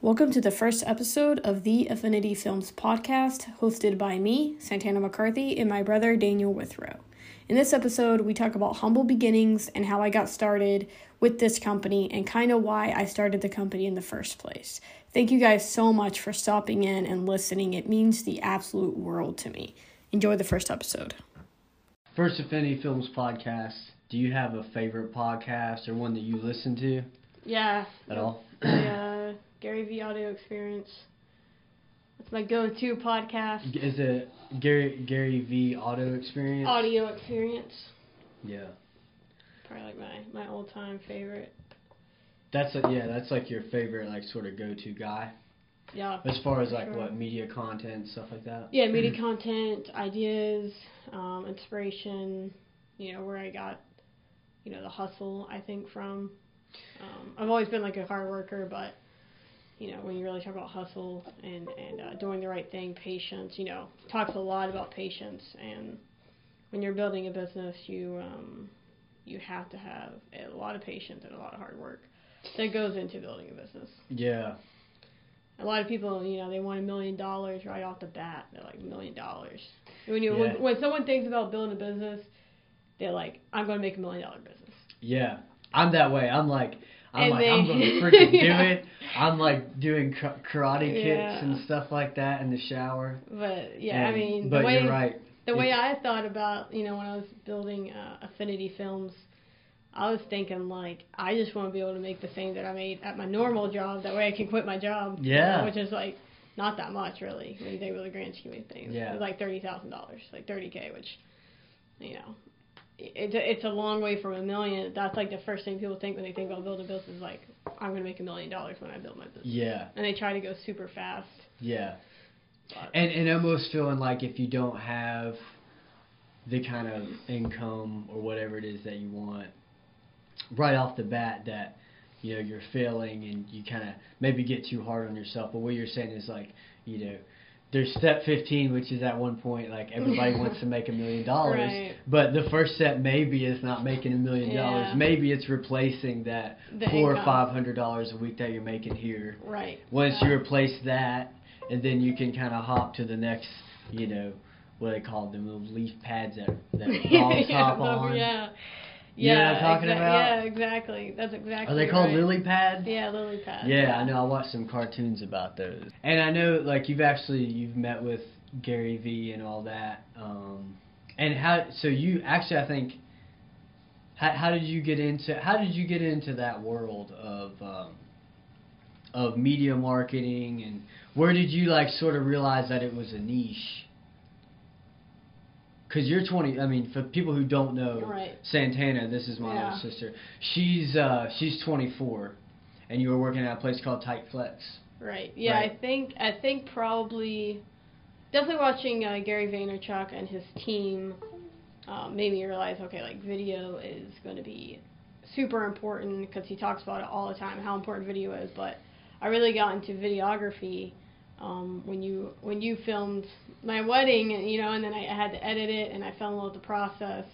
Welcome to the first episode of the Affinity Films podcast, hosted by me, Santana McCarthy, and my brother Daniel Withrow. In this episode, we talk about humble beginnings and how I got started with this company and kind of why I started the company in the first place. Thank you guys so much for stopping in and listening. It means the absolute world to me. Enjoy the first episode. First Affinity Films podcast. Do you have a favorite podcast or one that you listen to Yeah. at all? The uh, Gary Vee Audio Experience. That's my go-to podcast. Is it Gary Gary Vee Auto Experience? Audio Experience. Yeah. Probably like my, my all-time favorite. That's a, yeah, that's like your favorite like sort of go-to guy Yeah. as far as like Sure. what media content stuff like that. Yeah, media content, ideas, um, inspiration. You know where I got, you know, the hustle. I think from. Um, I've always been like a hard worker, but you know when you really talk about hustle and and uh, doing the right thing, patience. You know, talks a lot about patience, and when you're building a business, you um, you have to have a lot of patience and a lot of hard work that goes into building a business. Yeah. A lot of people, you know, they want a million dollars right off the bat. They're like million dollars. When you Yeah. when, when someone thinks about building a business, they're like, I'm going to make a million dollar business. Yeah. I'm that way. I'm like I'm And like they- I'm gonna freaking do Yeah. it. I'm like doing karate kicks Yeah. and stuff like that in the shower. But yeah, I mean, but the way you're right. the way It- I thought about, you know, when I was building uh, Affinity Films, I was thinking like, I just want to be able to make the same that I made at my normal job. That way, I can quit my job. you know, Yeah. which is like not that much really when you think about the grand scheme of things. Yeah. It's like thirty thousand dollars, like thirty k, which, you know. It's a, it's a long way from a million. That's like the first thing people think when they think about building a business. Is like, I'm gonna make a million dollars when I build my business. Yeah. And they try to go super fast. Yeah. But, And and almost feeling like if you don't have the kind of income or whatever it is that you want right off the bat that you know you're failing and you kind of maybe get too hard on yourself but what you're saying is like you know there's step 15 which is at one point like everybody wants to make a million dollars Right. but the first step maybe is not making a million dollars maybe it's replacing that The four or five hundred dollars a week that you're making here right. once Yeah. you replace that, and then you can kind of hop to the next, you know, what they call them little leaf pads that that dogs yeah, hop on. Yeah. You know what I'm talking exa- about? Yeah, exactly. That's exactly. Are they called right. lily pads? Yeah, lily pads. Yeah, I know. I watched some cartoons about those, and I know like you've actually you've met with Gary Vee and all that. Um, and how? So you actually, I think. How, how did you get into How did you get into that world of um, of media marketing, and where did you like sort of realize that it was a niche? Because you're 20. I mean, for people who don't know, Right. Santana, this is my Yeah. little sister. She's uh, she's 24, and you were working at a place called Tight Flex. Right. Yeah, Right. I think I think probably definitely watching uh, Gary Vaynerchuk and his team uh, made me realize okay, like video is going to be super important because he talks about it all the time how important video is. But I really got into videography um, when you when you filmed my wedding, and you know, and then I, had to edit it, and I fell in love with the process,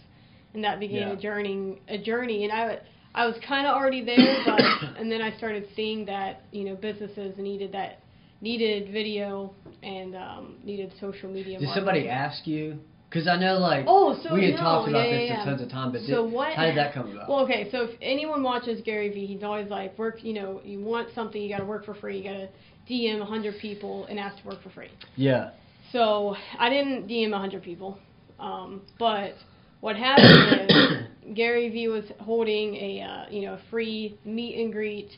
and that began Yeah. a journey a journey, and I. I was kind of already there, but and then I started seeing that you know businesses needed that needed video and um, needed social media. Did marketing. somebody ask you? Because I know like Oh, so we had no, talked about yeah, this yeah, a tons of time, but So did, what- how did that come about? Well, okay, so if anyone watches Gary Vee, he's always like, work. You know, you want something, you got to work for free. You got to DM 100 people and ask to work for free. yeah, So I didn't DM 100 people, um, but what happened is Gary Vee was holding a uh, you know free meet and greet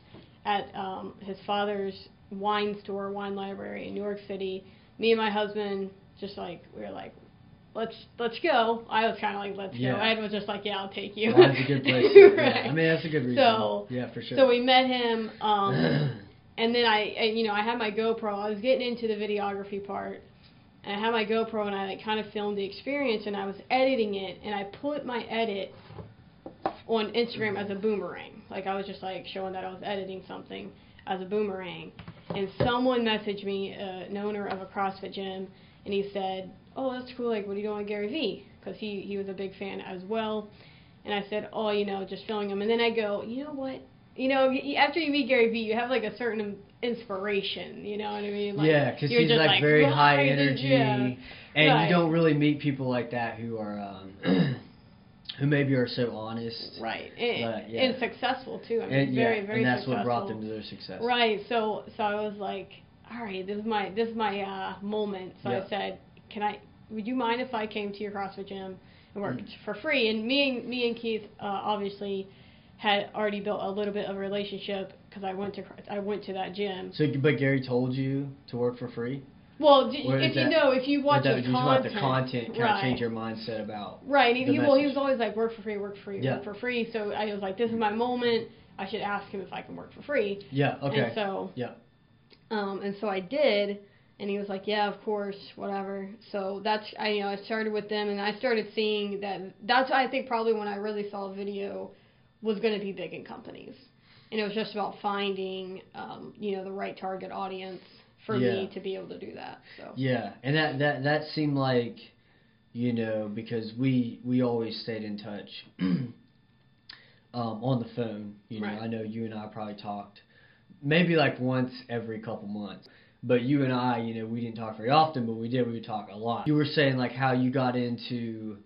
at um, his father's wine store, wine library in New York City. Me and my husband just like we were like, let's let's go. I was kind of like, let's Yeah. go. Ed was just like, yeah, I'll take you. well, that's a good place. To, right. yeah, I mean that's a good reason. So- yeah, for sure. So we met him. Um, and then I, I, you know, I had my GoPro. I was getting into the videography part, and I had my GoPro, and I like kind of filmed the experience, and I was editing it, and I put my edit on Instagram as a boomerang. Like I was just like showing that I was editing something as a boomerang, and someone messaged me, uh, an owner of a CrossFit gym, and he said, "Oh, that's cool. Like, what do you with Gary Vee?" Because he he was a big fan as well. And I said, "Oh, you know, just filming him." And then I go, "You know what? you know, after you meet Gary Vee, you have like a certain inspiration. You know what I mean? Like, yeah, because he's just like, very high energy, yeah." and you don't really meet people like that who are um, who maybe are so honest. Right, and, Right, yeah. and successful too. I mean, And, very, yeah, very and that's successful. what brought them to their success. Right. So so I was like, all right, this is my this is my uh, moment. So Yeah. I said, can I? Would you mind if I came to your CrossFit gym and worked Mm. for free? And me and me and Keith uh, obviously had already built a little bit of a relationship because I went to I went to that gym. So, but Gary told you to work for free. Well, d- if you know, if you watch that the you just want content, the content kind right. of change your mindset about. Right. And he, well, he was always like, work for free, work for free, Yeah. work for free. So I was like, this is my moment. I should ask him if I can work for free. Yeah. Okay. And so, Yeah. um, and so I did, and he was like, yeah, of course, whatever. So that's, I, you know, I started with them, and I started seeing that. That's, I think, probably when I really saw video was going to be big in companies, and it was just about finding, um, you know, the right target audience for me to be able to do that. So. Yeah, and that that that seemed like, you know, because we we always stayed in touch, um, on the phone. You know, Right. I know you and I probably talked, maybe like once every couple months. But you and I, you know, we didn't talk very often, but we did. We would talk a lot. You were saying like how you got into,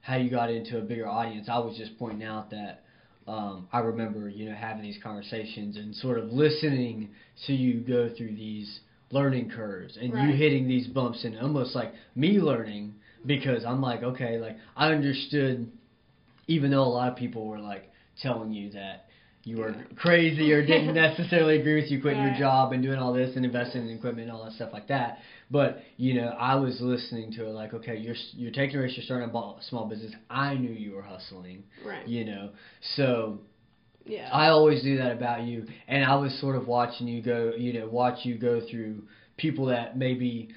how you got into a bigger audience. I was just pointing out that. Um, I remember, you know, having these conversations and sort of listening to you go through these learning curves and you hitting these bumps and almost like me learning because I'm like, okay, like I understood even though a lot of people were like telling you that you were Yeah. crazy or didn't necessarily agree with you quitting your job and doing all this and investing in equipment and all that stuff like that. But you know, I was listening to it like, okay, you're you're taking a risk, you're starting a small business. I knew you were hustling, Right. you know, so Yeah. I always do that about you, and I was sort of watching you go, you know, watch you go through people that maybe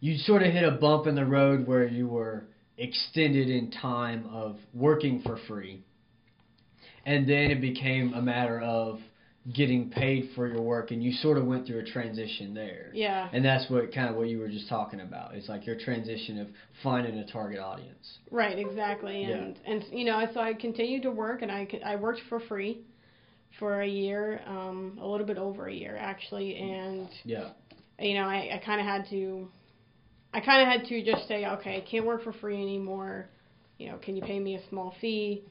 you sort of hit a bump in the road where you were extended in time of working for free, and then it became a matter of getting paid for your work, and you sort of went through a transition there. yeah. And that's what kind of what you were just talking about. It's like your transition of finding a target audience. Right, exactly, Yeah. and and you know, so I continued to work, and i i worked for free for a year, um, a little bit over a year actually, and Yeah. you know, I I kind of had to, I kind of had to just say, okay, I can't work for free anymore. You know, can you pay me a small fee?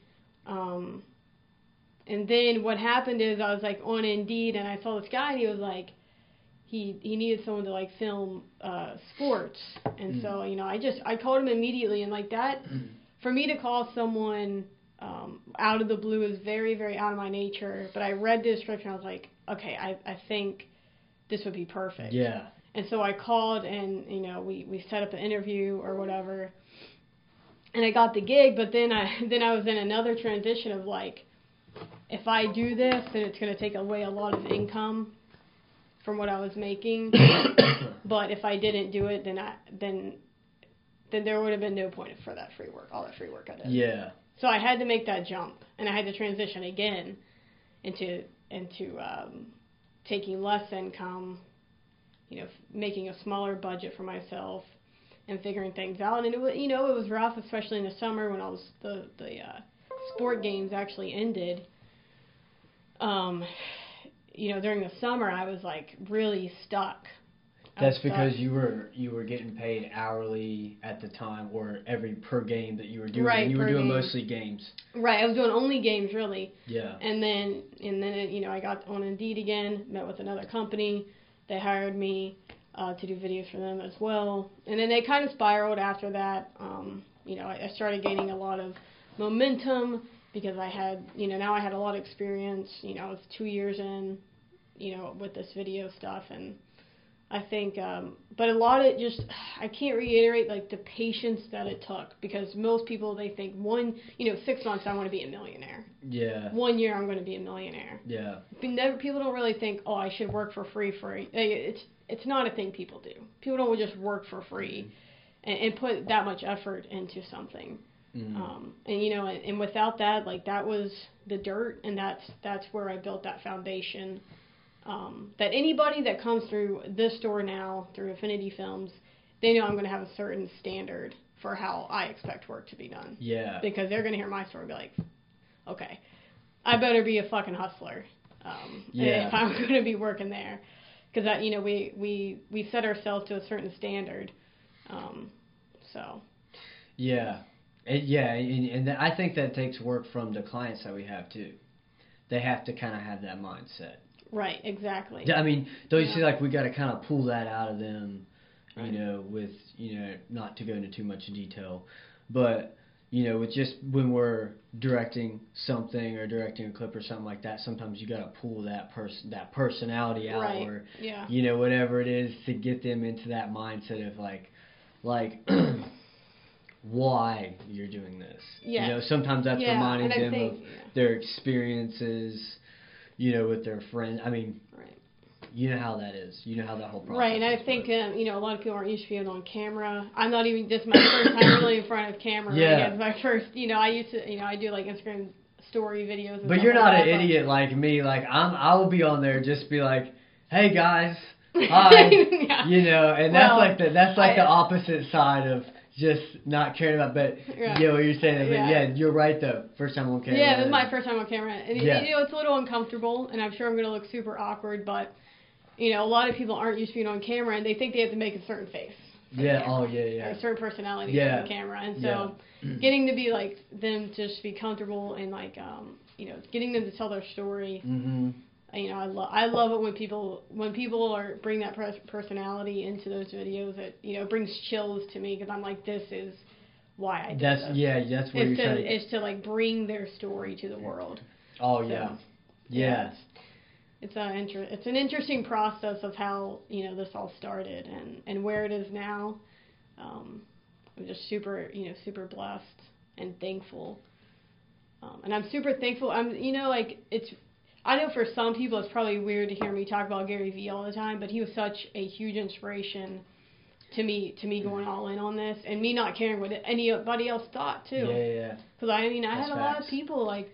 Um, and then what happened is I was like on Indeed, and I saw this guy, and he was like. He, he needed someone to like film uh sports and so you know I just I called him immediately and like that for me to call someone um, out of the blue is very, very out of my nature. But I read the description, I was like, okay, I, I think this would be perfect. Yeah. And so I called, and you know, we we set up an interview or whatever, and I got the gig. But then I then I was in another transition of like, if I do this, then it's going to take away a lot of income from what I was making. but if I didn't do it, then I then then there would have been no point for that free work, all that free work I did. yeah. So I had to make that jump, and I had to transition again into into um, taking less income, you know, f- making a smaller budget for myself, and figuring things out. And it was, you know, it was rough, especially in the summer when all the the uh, sport games actually ended. Um, you know, during the summer, I was like really stuck. That's because you were you were getting paid hourly at the time, or every per game that you were doing. Right, and you were doing game. mostly games. right. I was doing only games really. Yeah. And then and then it, you know I got on Indeed again, met with another company. They hired me uh, to do videos for them as well. And then they kind of spiraled after that. Um, you know, I, I started gaining a lot of momentum because I had you know now I had a lot of experience. You know, I was two years in, you know, with this video stuff and. I think, um, but a lot of just, I can't reiterate like the patience that it took because most people they think one, you know, six months I want to be a millionaire Yeah. one year I'm going to be a millionaire. Yeah. Never, people don't really think, oh, I should work for free for. A, it's it's not a thing people do. People don't just work for free, and, and put that much effort into something. Mhm. Um, and you know, and, and without that, like that was the dirt, and that's that's where I built that foundation. Um, that anybody that comes through this store now through Affinity Films, they know I'm going to have a certain standard for how I expect work to be done yeah. because they're gonna hear my story and be like, okay, I better be a fucking hustler. um, Yeah. if I'm going to be working there, because that you know we we we set ourselves to a certain standard. Um, so Yeah, and, yeah, and, and I think that takes work from the clients that we have too. They have to kind of have that mindset. right, exactly. I mean, don't you Yeah. see like we got to kind of pull that out of them, you Right. know, with you know not to go into too much detail, but you know with just when we're directing something or directing a clip or something like that, sometimes you got to pull that person that personality out right. or Yeah. you know whatever it is to get them into that mindset of like like why you're doing this. Yeah. You know, sometimes that's yeah, reminding them think, of their experiences, you know, with their friends. I mean, right. you know how that is. You know how that whole process. Right, and I think um, you know a lot of people aren't used to being on camera. I'm not even this is my first time really in front of camera. Yeah. It's my first. You know, I used to you know I do like Instagram story videos. And But you're not an idiot like me. Like I'm, I will be on there just be like, "Hey guys, hi," yeah. you know, and that's like the that's like I- the opposite side of just not caring about. But Yeah. yeah, what you're saying. But Yeah. yeah, you're right though. First time on camera. Yeah, this is my first time on camera, and Yeah. you know it's a little uncomfortable, and I'm sure I'm gonna look super awkward. But you know, a lot of people aren't used to being on camera, and they think they have to make a certain face. Yeah. Oh yeah. Yeah. a certain personality Yeah. for the camera, and so Yeah. getting to be like them to just be comfortable and like um you know getting them to tell their story Mhm. You know, I love I love it when people when people are bring that pers- personality into those videos. It you know brings chills to me because I'm like, this is why I did That's this. yeah. That's what Is you're to is to like bring their story to the world. Oh So, yeah. Yeah. It's, it's a inter- it's an interesting process of how you know this all started and and where it is now. Um, I'm just super you know super blessed and thankful. Um, and I'm super thankful. I'm you know like it's I know for some people it's probably weird to hear me talk about Gary Vee all the time, but he was such a huge inspiration to me to me going all in on this and me not caring what anybody else thought too. Yeah. Yeah. Because I mean, I That's had a lot of people like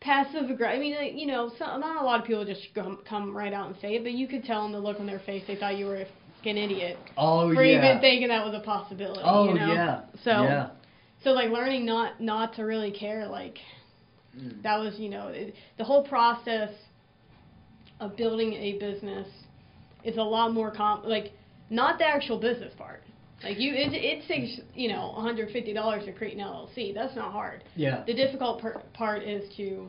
passive aggressive. I mean, like, you know, some, not a lot of people just come, come right out and say it, but you could tell in the look on their face they thought you were a fucking idiot Oh for yeah. even thinking that was a possibility. oh you know? yeah. So yeah. so like learning not not to really care like Mm. that was you know it, the whole process of building a business is a lot more com like not the actual business part. Like you, it, it takes you know 150 dollars to create an LLC. That's not hard. Yeah. The difficult per- part is to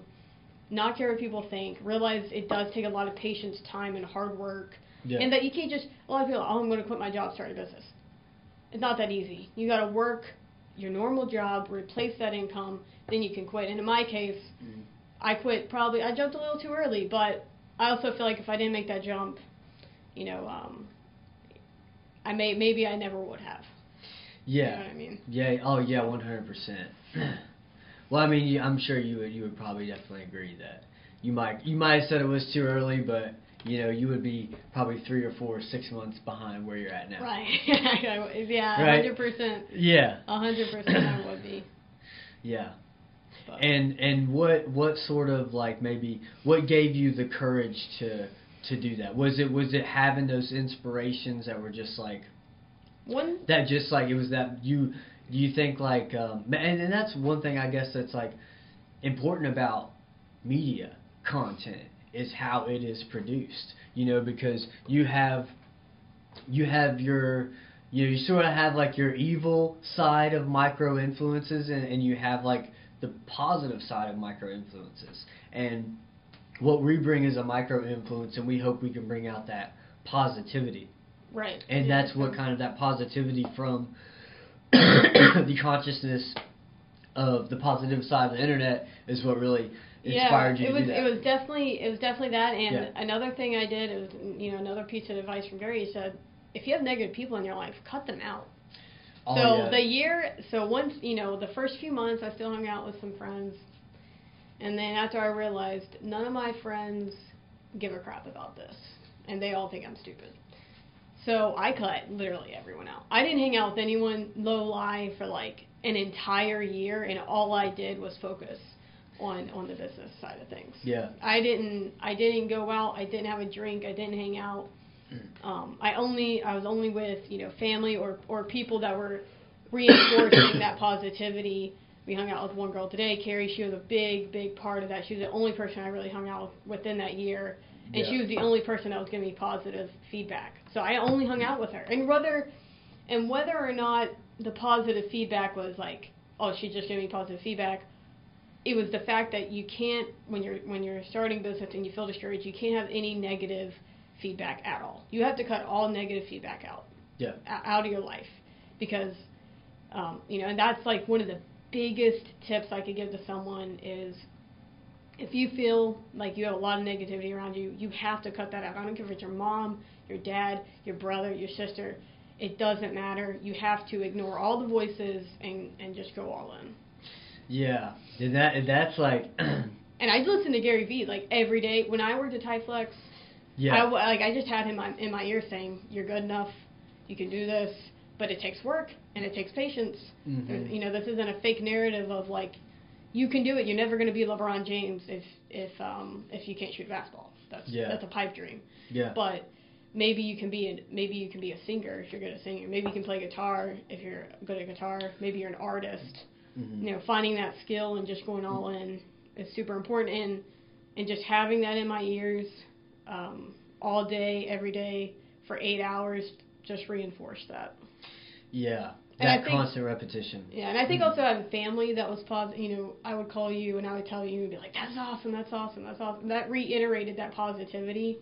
not care what people think, realize it does take a lot of patience, time, and hard work, Yeah. and that you can't just. A lot of people, oh, I'm going to quit my job, start a business. It's not that easy. You got to work your normal job, replace that income, then you can quit. And in my case, Mm. I quit probably. I jumped a little too early, but I also feel like if I didn't make that jump, you know, um, I may maybe I never would have. You know yeah. what I mean? Yeah. Oh yeah. One hundred percent. Well, I mean, you- I'm sure you would. You would probably definitely agree that you might. You might have said it was too early, but you know, you would be probably three or four, six months behind where you're at now. Right. yeah, Right. hundred percent. Yeah. Hundred percent I would be. Yeah. But And and what what sort of like maybe what gave you the courage to to do that? Was it was it having those inspirations that were just like one that just like it was that you do you think like um and, and that's one thing I guess that's like important about media content is how it is produced. You know, because you have you have your you know, you sort of have like your evil side of micro influences and, and you have like the positive side of micro influences. And what we bring is a micro influence and we hope we can bring out that positivity. right. And Yeah, that's what kind of that positivity from the consciousness of the positive side of the internet is what really inspired yeah, you it to was do that. it was definitely it was definitely that and Yeah. another thing I did it was you know another piece of advice from Gary he said if you have negative people in your life cut them out Oh, so yeah. the year so once you know the first few months I still hung out with some friends and then after I realized none of my friends give a crap about this and they all think I'm stupid so I cut literally everyone out I didn't hang out with anyone low lie for like an entire year and all I did was focus on on the business side of things yeah. I didn't I didn't go out. I didn't have a drink. I didn't hang out. Um, I only I was only with you know family or or people that were reinforcing that positivity we hung out with one girl today, Carrie. She was a big, big part of that. She was the only person I really hung out with within that year, and Yeah. she was the only person that was giving me positive feedback. So I only hung out with her, and whether, and whether or not the positive feedback was like, oh, she just gave me positive feedback. It was the fact that you can't when you're when you're starting business and you feel discouraged, you can't have any negative feedback at all. You have to cut all negative feedback out. Yeah. out of your life. Because um, you know and that's like one of the biggest tips i could give to someone is if you feel like you have a lot of negativity around you you have to cut that out. I don't care if it's your mom your dad your brother your sister. It doesn't matter. You have to ignore all the voices and and just go all in Yeah. And that and that's like and i listen to gary vee like every day when i worked at tyflex yeah. I, like I just had him in my ear saying, "You're good enough. You can do this, but it takes work and it takes patience. Mhm. You know, this isn't a fake narrative of like, you can do it. You're never going to be LeBron James if if um if you can't shoot a basketball. That's Yeah. that's a pipe dream. yeah. But maybe you can be a, maybe you can be a singer if you're good at singing. Maybe you can play guitar if you're good at guitar. Maybe you're an artist Mhm. you know, finding that skill and just going all in is super important. And and just having that in my ears um, all day, every day for eight hours, just reinforced that. Yeah. I That think- constant repetition. Yeah, and I think Mhm. also having family that was positive. You know, I would call you and I would tell you and be like, "That's awesome, that's awesome, that's awesome." That reiterated that positivity.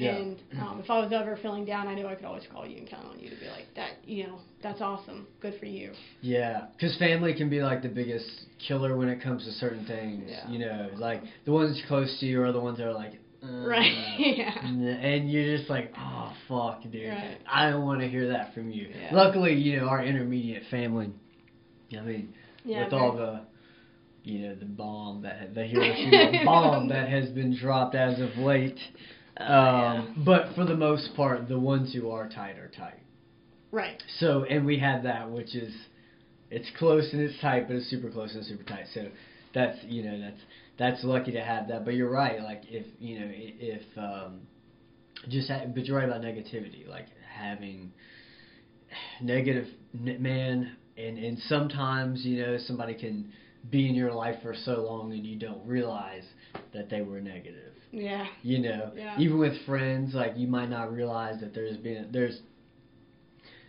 Yeah. And um, if I was ever feeling down, I knew I could always call you and count on you to be like, "That, you know, that's awesome, good for you." Yeah, because family can be like the biggest killer when it comes to certain things. Yeah. You know, like the ones close to you are the ones that are like, uh, Right. yeah. And you're just like, oh fuck, dude, Right. I don't want to hear that from you. Yeah. Luckily, you know, our intermediate family. I mean, Yeah. with all the, you know, the bomb that the Hiroshima bomb that has been dropped as of late. Um, But for the most part, the ones who are tight are tight. Right. So, and we had that, which is, it's close and it's tight, but it's super close and super tight. So, that's you know that's that's lucky to have that. But you're right, like if you know if um, just ha- but you're right about negativity, like having negative man, and and sometimes you know somebody can be in your life for so long and you don't realize that they were negative Yeah. you know Yeah. even with friends like you might not realize that there's been there's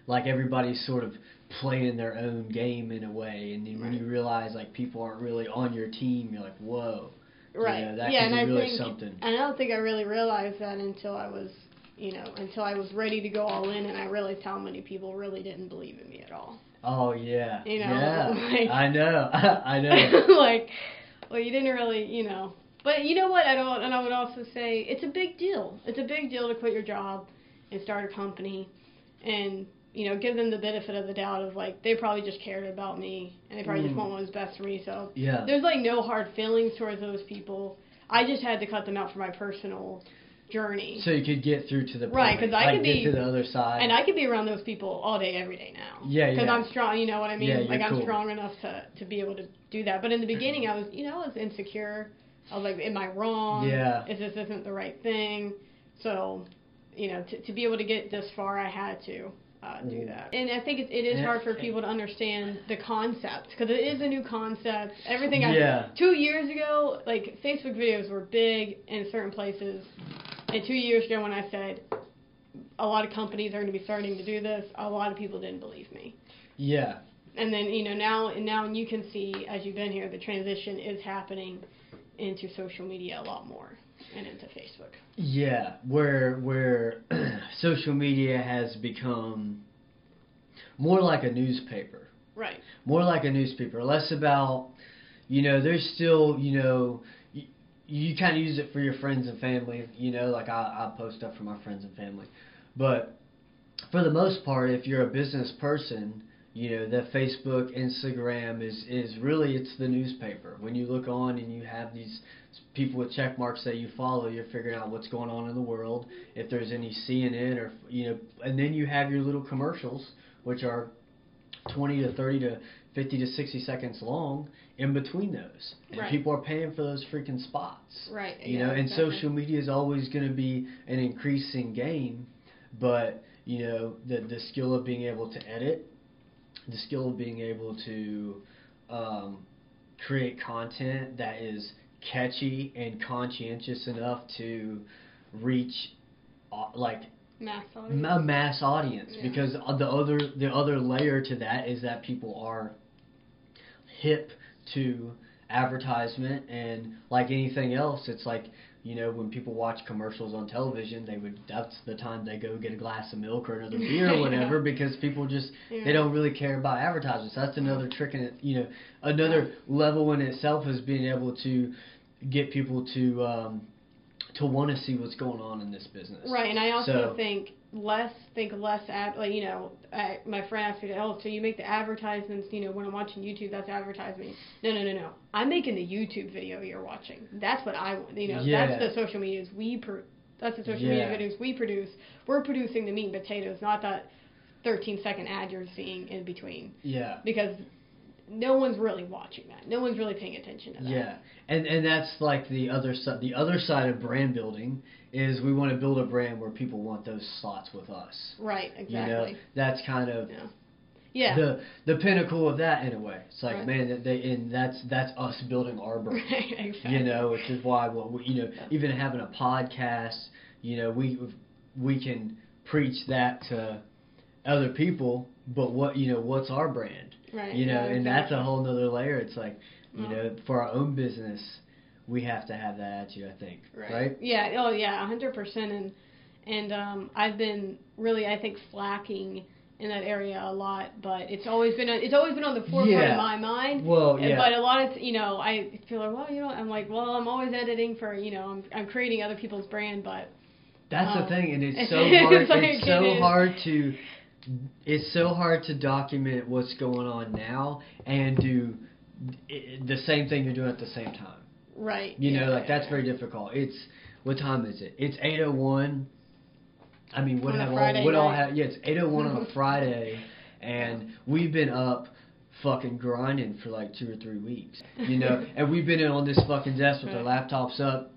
like everybody's sort of playing their own game in a way and then when you realize like people aren't really on your team you're like whoa Right. you know, that yeah, and I really think, something and I don't think I really realized that until I was, you know, until I was ready to go all in, and I realized how many people really didn't believe in me at all. oh yeah You know, yeah like- i know i know like, well, you didn't really, you know. But you know what? I don't, and I would also say it's a big deal. It's a big deal to quit your job and start a company, and you know, give them the benefit of the doubt of like they probably just cared about me and they probably just Mm. want what was best for me. So yeah there's like no hard feelings towards those people. I just had to cut them out for my personal journey. so you could get through to the point, Right, because I like, could be- to the other side and I could be around those people all day, every day now. Yeah, Because yeah. I'm strong, you know what I mean? Yeah, like I'm cool. strong enough to to be able to do that. But in the beginning, I was, you know, I was insecure. I was like, am I wrong? Yeah. Is this isn't the right thing? So, you know, to to be able to get this far, I had to. Uh, do that, and I think it, it is hard for people to understand the concept because it is a new concept. Everything I Yeah. two years ago, like Facebook videos were big in certain places, and two years ago when I said a lot of companies are going to be starting to do this, a lot of people didn't believe me. yeah And then you know now and now you can see as you've been here, the transition is happening into social media a lot more and into Facebook. Yeah, where where social media has become more like a newspaper, Right. more like a newspaper, less about, you know, there's still, you know, you, you kind of use it for your friends and family, you know, like I, I post stuff for my friends and family, but for the most part, if you're a business person, you know that Facebook, Instagram is is really it's the newspaper. When you look on and you have these people with check marks that you follow, you're figuring out what's going on in the world. If there's any CNN or you know, and then you have your little commercials, which are 20 to 30 to 50 to 60 seconds long in between those. And Right. people are paying for those freaking spots. Right. You yeah, know, and exactly. social media is always going to be an increasing game, but you know the the skill of being able to edit, the skill of being able to um, create content that is catchy and conscientious enough to reach uh, like Mass audience. a mass audience Yeah. because the other the other layer to that is that people are hip to advertisement and like anything else it's like you know when people watch commercials on television they would that's the time they go get a glass of milk or another beer or whatever because people just Yeah. they don't really care about advertisements that's another trick in it you know another level in itself is being able to get people to um to want to see what's going on in this business. Right, and I also So- think less think less ad like you know I, my friend asked me oh so you make the advertisements you know when I'm watching YouTube that's advertising. No no no no. I'm making the YouTube video you're watching. That's what I want you know Yeah. that's the social medias we pro- that's the social Yeah. media videos we produce. We're producing the meat and potatoes not that 13 second ad you're seeing in between. Yeah. Because no one's really watching that no one's really paying attention to that Yeah, and and that's like the other side. The other side of brand building is we want to build a brand where people want those slots with us. right Exactly. You know, that's kind of yeah yeah the the pinnacle of that in a way. It's like Right. man, that they and that's that's us building our brand. right exactly You know, which is why what we, you know even having a podcast, you know, we we can preach that to other people. But what you know, what's our brand? Right you know, yeah, and that's a whole nother layer. It's like, you Well- know, for our own business, we have to have that attitude. I think, right? Yeah. Oh, yeah. A hundred percent. And and um, I've been really, I think, slacking in that area a lot. But it's always been, it's always been on the forefront Yeah. of my mind. Well, yeah, But a lot of, you know, I feel like, well, you know, I'm like, well, I'm always editing for, you know, I'm, I'm creating other people's brand, but that's the um, thing, and it's it's so hard. like it's so is. hard to. It's so hard to document what's going on now and do the same thing you're doing at the same time. right. You yeah, know, like that's very difficult. It's what time is it? It's eight oh one. I mean, what On have all, Friday what all have? Yeah, it's eight oh one on a Friday, and we've been up fucking grinding for like two or three weeks. You know, and we've been in on this fucking desk with our laptops up,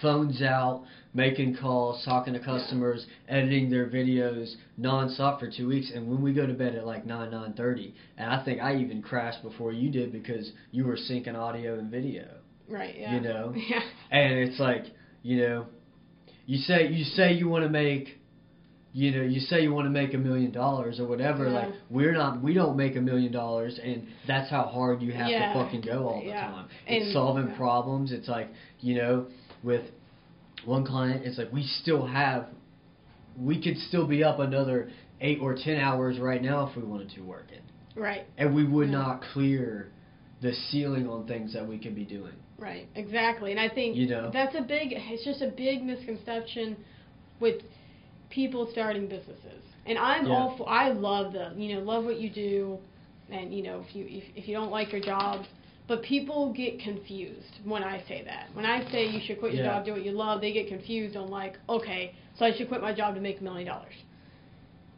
phones out, making calls, talking to customers, editing their videos nonstop for two weeks. And when we go to bed at like nine nine thirty, and I think I even crashed before you did because you were syncing audio and video. Right. Yeah. You know? Yeah. And it's like, you know, you say you say you want to make, you know, you say you want to make a million dollars or whatever. Yeah. Like we're not, we don't make a million dollars, and that's how hard you have Yeah. to fucking go all the Yeah. time. It's And- solving problems. It's like, you know, with one client, it's like we still have, we could still be up another eight or ten hours right now if we wanted to work it. Right. and we would Yeah. not clear the ceiling on things that we could be doing. Right, exactly. And I think You know? that's a big it's just a big misconception with people starting businesses. And I'm Yeah. all for I love the, you know, love what you do and you know, if you if, if you don't like your job, but people get confused when I say that. When I say you should quit your Yeah. job, do what you love, they get confused on like, okay, so I should quit my job to make a million dollars.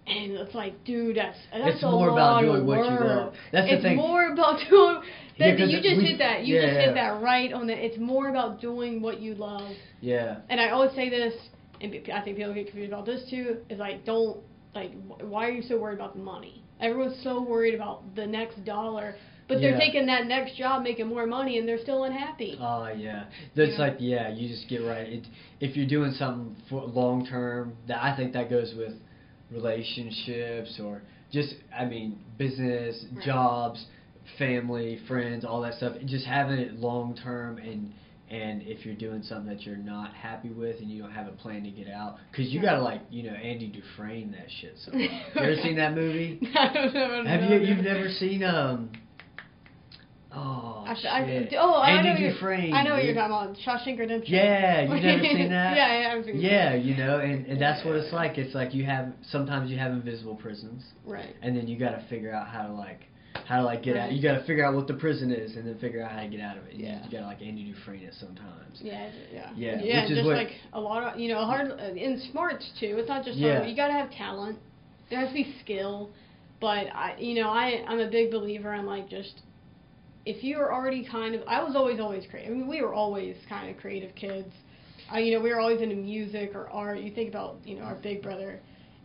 And it's like, dude, that's that's It's a more lot about of doing what you work. love. That's the it's thing. more about doing. Yeah, you just we- hit that. You yeah, just hit that right on the. It's more about doing what you love. Yeah. And I always say this, and I think people get confused about this too. Is like, don't like, why are you so worried about the money? Everyone's so worried about the next dollar, but they're Yeah. taking that next job, making more money, and they're still unhappy. Oh yeah, that's Yeah. like yeah. You just get right. It, if you're doing something for long term, that I think that goes with relationships or just I mean business, Right. jobs, family, friends, all that stuff. Just having it long term and and if you're doing something that you're not happy with and you don't have a plan to get out, because you gotta like you know Andy Dufresne that shit. Sometimes. you ever seen that movie? I don't. Have no, you no. you've never seen um? Oh I, shit! I, oh, I Andy know what you're- Dufresne. I know what you're talking about. Shawshank Redemption. Yeah, you've never seen that? yeah, yeah, I've seen Yeah, you know, and, and that's what it's like. It's like you have sometimes you have invisible prisons. Right. and then you got to figure out how to like how to like get out. You got to figure out what the prison is, and then figure out how to get out of it. You- Yeah. you, got to like Andy Dufresne it sometimes. Yeah, yeah, Yeah, yeah. which is just like a lot of you know hard uh, in smarts too. It's not just Yeah. hard. You gotta have talent. There has to be skill. But I, you know, I I'm a big believer in like just if you are already kind of I was always always creative. I mean, we were always kind of creative kids. Uh, you know, we were always into music or art. You think about you know our big brother.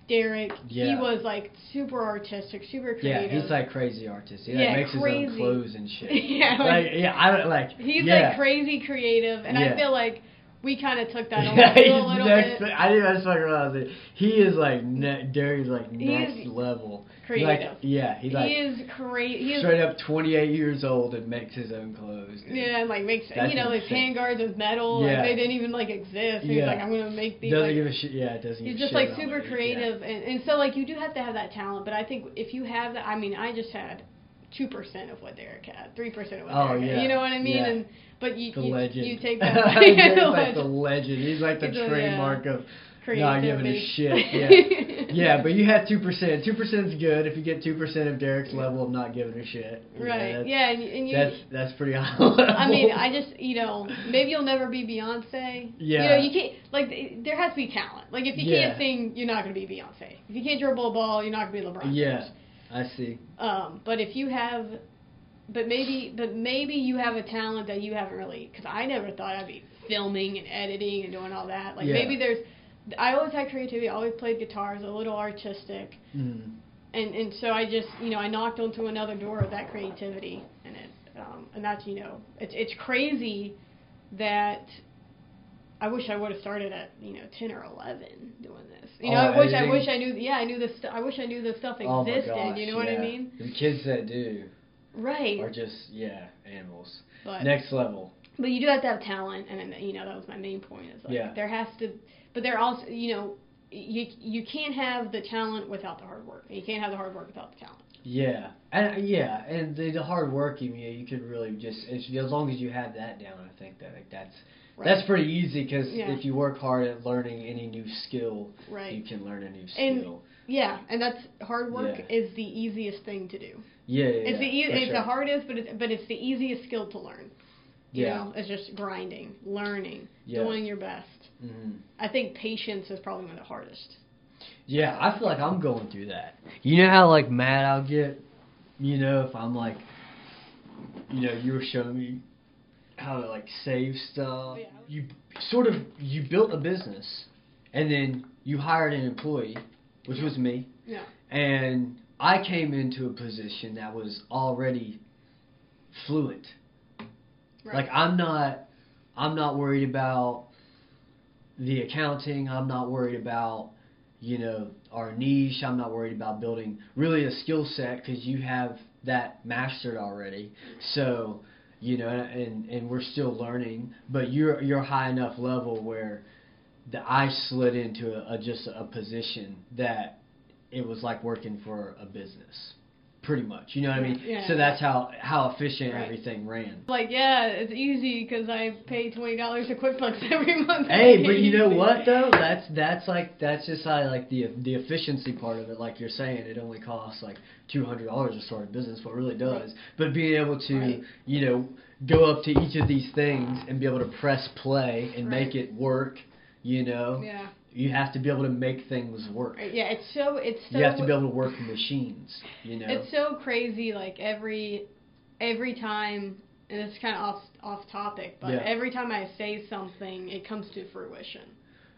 Derek, yeah. he was like super artistic, super creative. Yeah, he's like crazy artist. He Yeah, makes his crazy. own clothes and shit. Yeah, like, like- yeah, I don't like. He's yeah. like crazy creative, and. I feel like we kind of took that on Yeah, a he's little next. bit. I just fucking realized it. He is like ne- Derry's like next He's level. creative. Like yeah, he's like he is crazy. Straight up 28 years old and makes his own clothes. dude. Yeah, and like makes That's you know his insane. handguards with metal. Yeah. Like, they didn't even like exist. He's Yeah. like, I'm gonna make these. Doesn't like, give a shit. Yeah, doesn't. he's give a just like super it. Yeah. creative, and and so like you do have to have that talent. But I think if you have that, I mean, I just had two percent of what Derek had, three percent of what Oh, Derek had. You know what I mean? Yeah. And but you The you, legend. you take that. He's yeah, the like the legend. legend. He's like the He's a- yeah. trademark of not giving a shit. Yeah. yeah, but you have two percent. Two percent is good if you get two percent of Derek's level of not giving a shit. Right. that's- yeah, and, and you. That's that's pretty high level. I mean, I just you know maybe you'll never be Beyonce. Yeah. You know you can't like there has to be talent. Like if you Yeah. can't sing, you're not gonna be Beyonce. If you can't dribble a ball, you're not gonna be LeBron. Yeah. I see. Um, but if you have, but maybe, but maybe you have a talent that you haven't really. Because I never thought I'd be filming and editing and doing all that. Like Yeah. maybe there's. I always had creativity. I always played guitar. I was a little artistic, Mm. and and so I just you know I knocked onto another door of that creativity, and it um, and that's you know it's it's crazy that. I wish I would have started at you know ten or eleven doing this. You know, Oh, I wish I wish I knew. Yeah, I knew this. I wish I knew this stuff Oh existed. gosh, you know what I mean? The kids that do Right. are just yeah animals. But Next level. but you do have to have talent, and then you know that was my main point. Is like Yeah. there has to, but there also you know you you can't have the talent without the hard work. You can't have the hard work without the talent. Yeah, and yeah, and the, the hard working, yeah, you could really just as, as long as you have that down, I think that like that's Right. that's pretty easy because Yeah. if you work hard at learning any new skill, right. you can learn a new And- skill. Yeah, and that's hard work Yeah. is the easiest thing to do. Yeah, yeah, It's the e- it's sure. the hardest, but it's but it's the easiest skill to learn. You Yeah. know, it's just grinding, learning, Yeah. doing your best. hmm I think patience is probably one of the hardest. Yeah, I feel like I'm going through that. You know how like mad I'll get, you know, if I'm like, you know, you were showing me how to like save stuff. Yeah. You sort of you built a business, and then you hired an employee, which was me, Yeah. and I came into a position that was already fluent. Right. Like I'm not I'm not worried about the accounting, I'm not worried about you know our niche, I'm not worried about building really a skill set cuz you have that mastered already. So, you know, and and we're still learning, but you're you're high enough level where the I slid into a, a just a position that it was like working for a business. Pretty much, you know what I mean. Yeah. So that's how how efficient Right. everything ran. Like yeah, it's easy because I pay twenty dollars to QuickBooks every month. Hey, but you know what though? That's that's like that's just how like the the efficiency part of it. Like you're saying, it only costs like two hundred dollars to start a business. What it really does, but being able to Right. you know go up to each of these things and be able to press play and Right. make it work. You know, Yeah. You have to be able to make things work. Yeah, it's so it's so you have to be able to work machines. You know. it's so crazy. Like every every time, and it's kind of off off topic, but Yeah. every time I say something, it comes to fruition.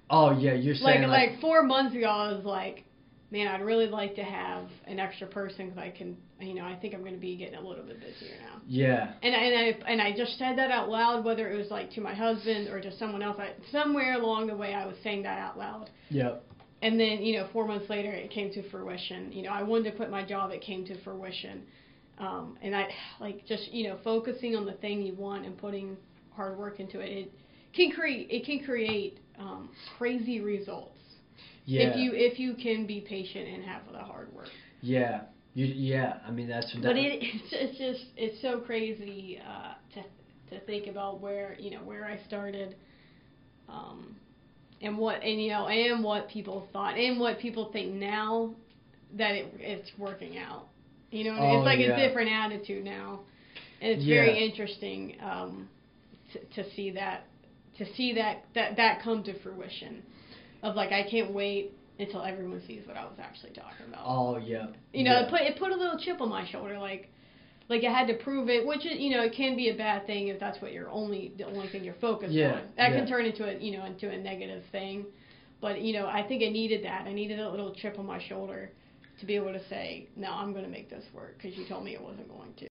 oh yeah, you're Like saying like four months ago, I was like, man, I'd really like to have an extra person because I can, you know, I think I'm going to be getting a little bit busier now. yeah, And I, and I and I just said that out loud, whether it was like to my husband or to someone else. I, somewhere along the way, I was saying that out loud. yep, And then, you know, four months later, it came to fruition. You know, I wanted to quit my job. It came to fruition. Um, and I, like, just, you know, focusing on the thing you want and putting hard work into it, it can create, it can create um, crazy results. Yeah, If you, if you can be patient and have the hard work. yeah, you, yeah. I mean that's But it, it's, it's just, it's so crazy uh, to, to think about where, you know, where I started. Um, and what and you know and what people thought and what people think now that it it's working out. You know, Oh, it's like yeah. a different attitude now, and it's Yeah. very interesting um, to, to see that to see that that that come to fruition. Of like, I can't wait until everyone sees what I was actually talking about. Oh yeah. You know, yeah. it put it put a little chip on my shoulder, like like I had to prove it, which is, you know it can be a bad thing if that's what you're only the only thing you're focused Yeah, on. That yeah. can turn into a you know into a negative thing, but you know, I think I needed that. I needed a little chip on my shoulder to be able to say, no, I'm going to make this work because you told me it wasn't going to.